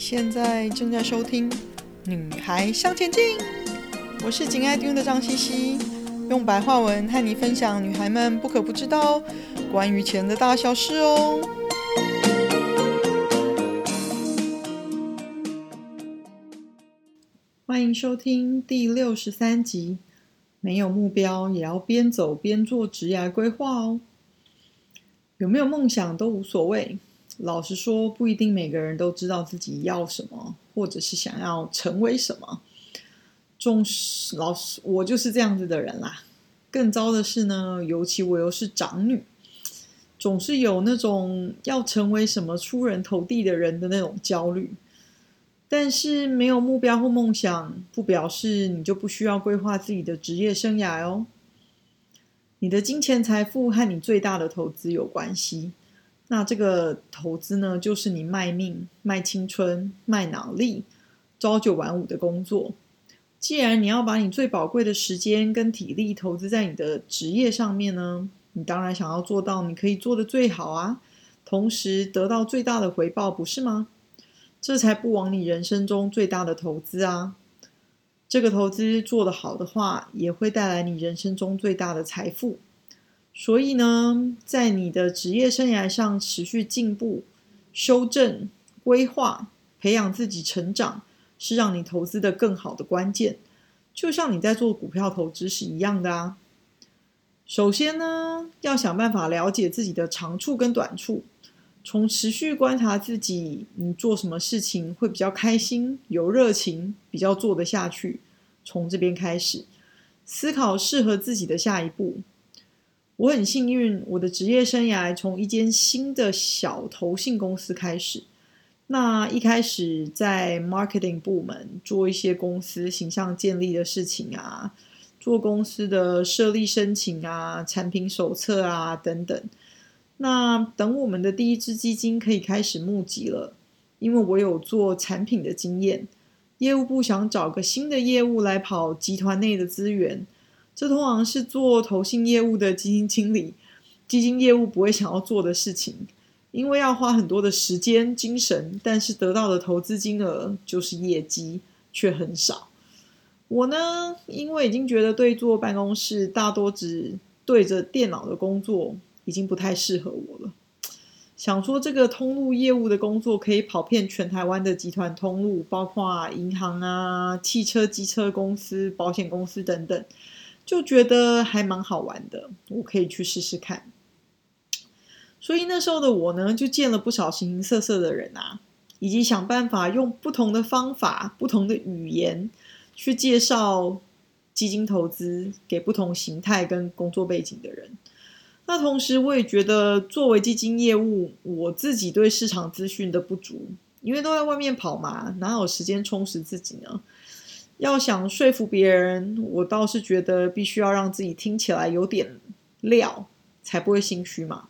现在正在收听《女孩向前进》，我是紧爱听的张茜茜，用白话文和你分享女孩们不可不知道关于钱的大小事哦。欢迎收听第六十三集，没有目标也要边走边做职业规划哦。有没有梦想都无所谓。老实说，不一定每个人都知道自己要什么，或者是想要成为什么。重视老实，我就是这样子的人啦。更糟的是呢，尤其我又是长女，总是有那种要成为什么出人头地的人的那种焦虑。但是没有目标或梦想，不表示你就不需要规划自己的职业生涯哦。你的金钱财富和你最大的投资有关系。那这个投资呢，就是你卖命、卖青春、卖脑力、朝九晚五的工作。既然你要把你最宝贵的时间跟体力投资在你的职业上面呢，你当然想要做到你可以做的最好啊，同时得到最大的回报，不是吗？这才不枉你人生中最大的投资啊！这个投资做得好的话，也会带来你人生中最大的财富。所以呢，在你的职业生涯上持续进步、修正、规划、培养自己成长，是让你投资的更好的关键。就像你在做股票投资是一样的啊。首先呢，要想办法了解自己的长处跟短处，从持续观察自己，你做什么事情会比较开心、有热情，比较做得下去。从这边开始，思考适合自己的下一步。我很幸运，我的职业生涯从一间新的小投信公司开始。那一开始在 marketing 部门做一些公司形象建立的事情啊，做公司的设立申请啊、产品手册啊等等。那等我们的第一支基金可以开始募集了，因为我有做产品的经验，业务部想找个新的业务来跑集团内的资源。这通常是做投信业务的基金经理、基金业务不会想要做的事情，因为要花很多的时间、精神，但是得到的投资金额就是业绩却很少。我呢，因为已经觉得对坐办公室、大多只对着电脑的工作已经不太适合我了，想说这个通路业务的工作可以跑遍全台湾的集团通路，包括银行啊、汽车、机车公司、保险公司等等。就觉得还蛮好玩的，我可以去试试看。所以那时候的我呢，就见了不少形形色色的人啊，以及想办法用不同的方法、不同的语言去介绍基金投资给不同形态跟工作背景的人。那同时，我也觉得作为基金业务，我自己对市场资讯的不足，因为都在外面跑嘛，哪有时间充实自己呢？要想说服别人，我倒是觉得必须要让自己听起来有点料，才不会心虚嘛。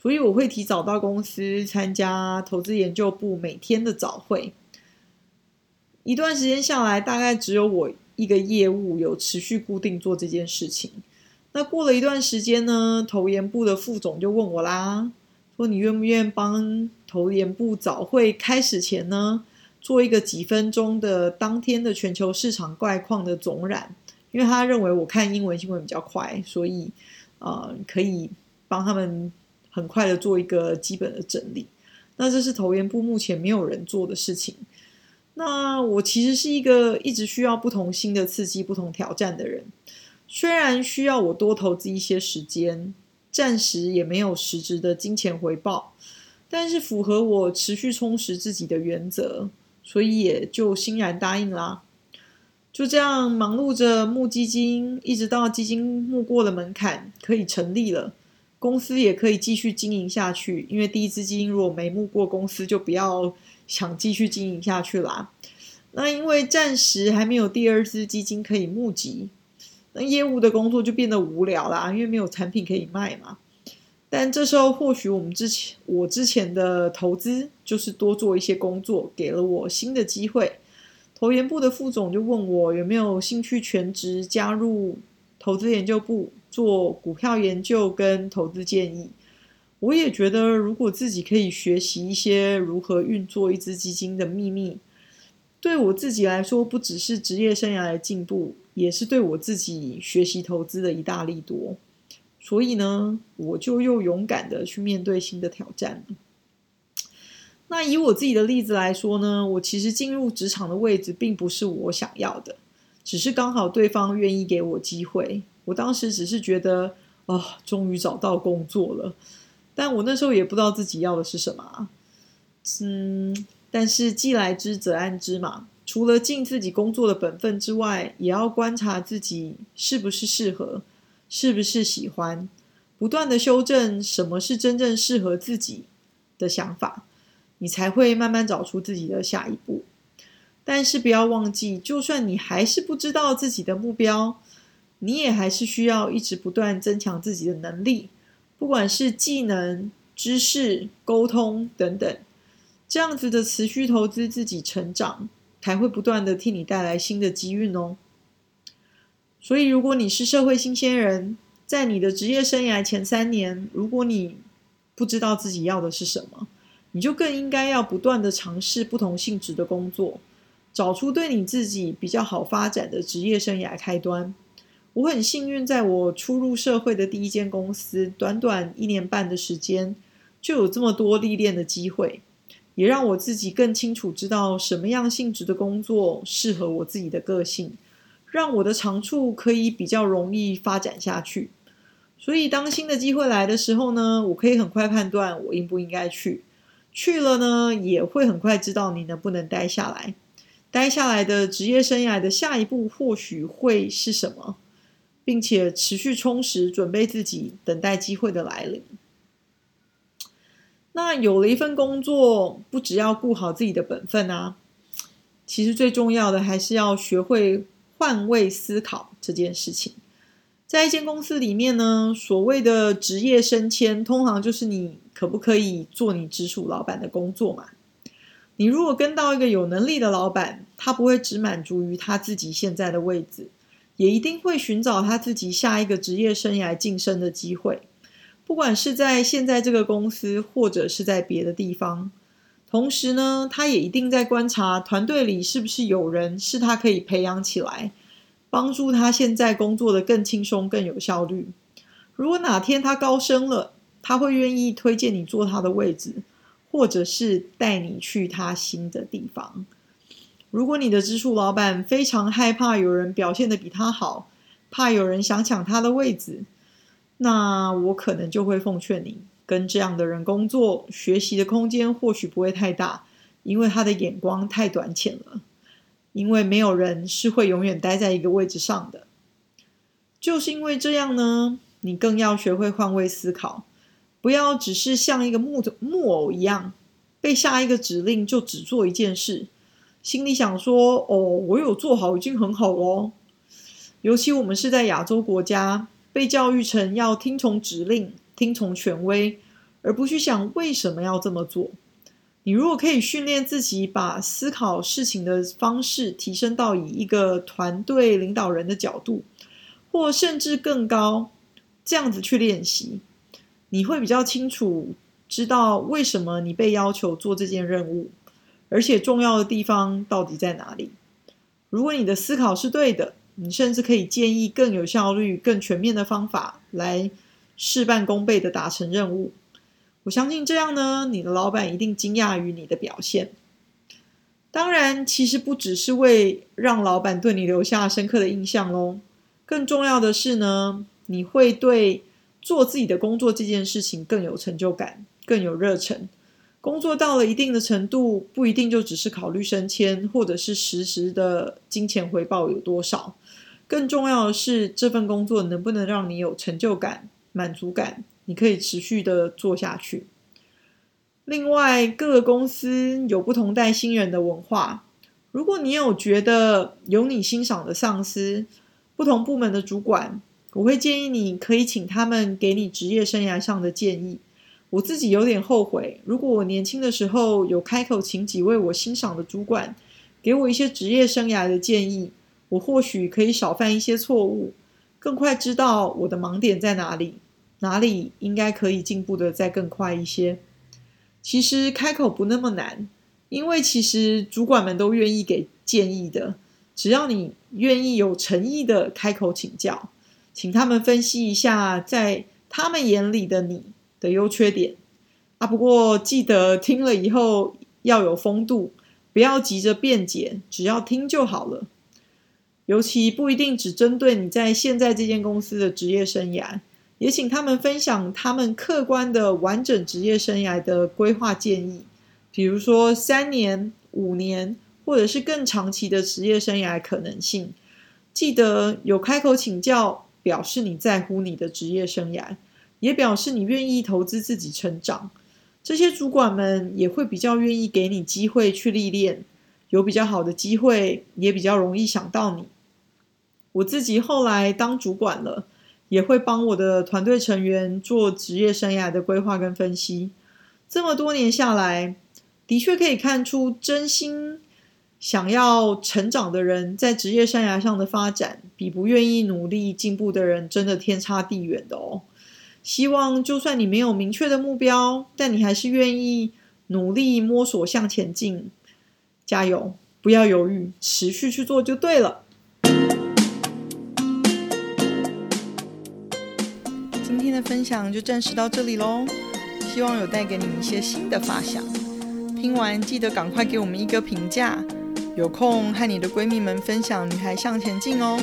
所以我会提早到公司参加投资研究部每天的早会。一段时间下来，大概只有我一个业务有持续固定做这件事情。那过了一段时间呢，投研部的副总就问我啦，说你愿不愿意帮投研部早会开始前呢？做一个几分钟的当天的全球市场概况的总览，因为他认为我看英文新闻比较快，所以呃可以帮他们很快的做一个基本的整理。那这是投研部目前没有人做的事情。那我其实是一个一直需要不同新的刺激、不同挑战的人，虽然需要我多投资一些时间，暂时也没有实质的金钱回报，但是符合我持续充实自己的原则。所以也就欣然答应啦。就这样忙碌着募基金，一直到基金募过了门槛，可以成立了，公司也可以继续经营下去。因为第一支基金如果没募过，公司就不要想继续经营下去啦。那因为暂时还没有第二支基金可以募集，那业务的工作就变得无聊啦，因为没有产品可以卖嘛。但这时候，或许我们之前我之前的投资就是多做一些工作，给了我新的机会。投研部的副总就问我有没有兴趣全职加入投资研究部做股票研究跟投资建议。我也觉得，如果自己可以学习一些如何运作一支基金的秘密，对我自己来说，不只是职业生涯的进步，也是对我自己学习投资的一大利多。所以呢，我就又勇敢的去面对新的挑战。那以我自己的例子来说呢，我其实进入职场的位置并不是我想要的，只是刚好对方愿意给我机会。我当时只是觉得，哦，终于找到工作了。但我那时候也不知道自己要的是什么啊，嗯，但是既来之则安之嘛。除了尽自己工作的本分之外，也要观察自己是不是适合，是不是喜欢，不断的修正什么是真正适合自己的想法，你才会慢慢找出自己的下一步。但是不要忘记，就算你还是不知道自己的目标，你也还是需要一直不断增强自己的能力。不管是技能、知识、沟通等等，这样子的持续投资自己成长，才会不断的替你带来新的机运哦。所以，如果你是社会新鲜人，在你的职业生涯前三年，如果你不知道自己要的是什么，你就更应该要不断的尝试不同性质的工作，找出对你自己比较好发展的职业生涯开端。我很幸运，在我初入社会的第一间公司，短短一年半的时间，就有这么多历练的机会，也让我自己更清楚知道什么样性质的工作适合我自己的个性，让我的长处可以比较容易发展下去。所以，当新的机会来的时候呢，我可以很快判断我应不应该去，去了呢，也会很快知道你能不能待下来。待下来的职业生涯的下一步或许会是什么？并且持续充实，准备自己，等待机会的来临。那有了一份工作，不只要顾好自己的本分啊，其实最重要的还是要学会换位思考这件事情。在一间公司里面呢，所谓的职业升迁，通常就是你可不可以做你直属老板的工作嘛？你如果跟到一个有能力的老板，他不会只满足于他自己现在的位置。也一定会寻找他自己下一个职业生涯晋升的机会，不管是在现在这个公司，或者是在别的地方。同时呢，他也一定在观察团队里是不是有人是他可以培养起来，帮助他现在工作的更轻松、更有效率。如果哪天他高升了，他会愿意推荐你坐他的位置，或者是带你去他新的地方。如果你的直属老板非常害怕有人表现得比他好，怕有人想抢他的位置，那我可能就会奉劝你，跟这样的人工作，学习的空间或许不会太大，因为他的眼光太短浅了。因为没有人是会永远待在一个位置上的。就是因为这样呢，你更要学会换位思考，不要只是像一个木木偶一样，被下一个指令就只做一件事。心里想说：“哦，我有做好，已经很好哦。”尤其我们是在亚洲国家，被教育成要听从指令、听从权威，而不去想为什么要这么做。你如果可以训练自己，把思考事情的方式提升到以一个团队领导人的角度，或甚至更高，这样子去练习，你会比较清楚知道为什么你被要求做这件任务。而且重要的地方到底在哪里？如果你的思考是对的，你甚至可以建议更有效率、更全面的方法来事半功倍的达成任务。我相信这样呢，你的老板一定惊讶于你的表现。当然，其实不只是为让老板对你留下深刻的印象喽，更重要的是呢，你会对做自己的工作这件事情更有成就感、更有热忱。工作到了一定的程度，不一定就只是考虑升迁，或者是实时的金钱回报有多少。更重要的是，这份工作能不能让你有成就感、满足感，你可以持续的做下去。另外，各个公司有不同带新人的文化。如果你有觉得有你欣赏的上司、不同部门的主管，我会建议你可以请他们给你职业生涯上的建议。我自己有点后悔，如果我年轻的时候有开口请几位我欣赏的主管给我一些职业生涯的建议，我或许可以少犯一些错误，更快知道我的盲点在哪里，哪里应该可以进步的再更快一些。其实开口不那么难，因为其实主管们都愿意给建议的，只要你愿意有诚意的开口请教，请他们分析一下在他们眼里的你的优缺点啊。不过记得听了以后要有风度，不要急着辩解，只要听就好了。尤其不一定只针对你在现在这间公司的职业生涯，也请他们分享他们客观的完整职业生涯的规划建议，比如说三年、五年，或者是更长期的职业生涯可能性。记得有开口请教，表示你在乎你的职业生涯，也表示你愿意投资自己成长。这些主管们也会比较愿意给你机会去历练，有比较好的机会，也比较容易想到你。我自己后来当主管了，也会帮我的团队成员做职业生涯的规划跟分析。这么多年下来，的确可以看出，真心想要成长的人，在职业生涯上的发展，比不愿意努力进步的人，真的天差地远的哦。希望就算你没有明确的目标，但你还是愿意努力摸索向前进。加油，不要犹豫，持续去做就对了。今天的分享就暂时到这里喽，希望有带给你们一些新的发想。听完记得赶快给我们一个评价，有空和你的闺蜜们分享《女孩向前进》哦。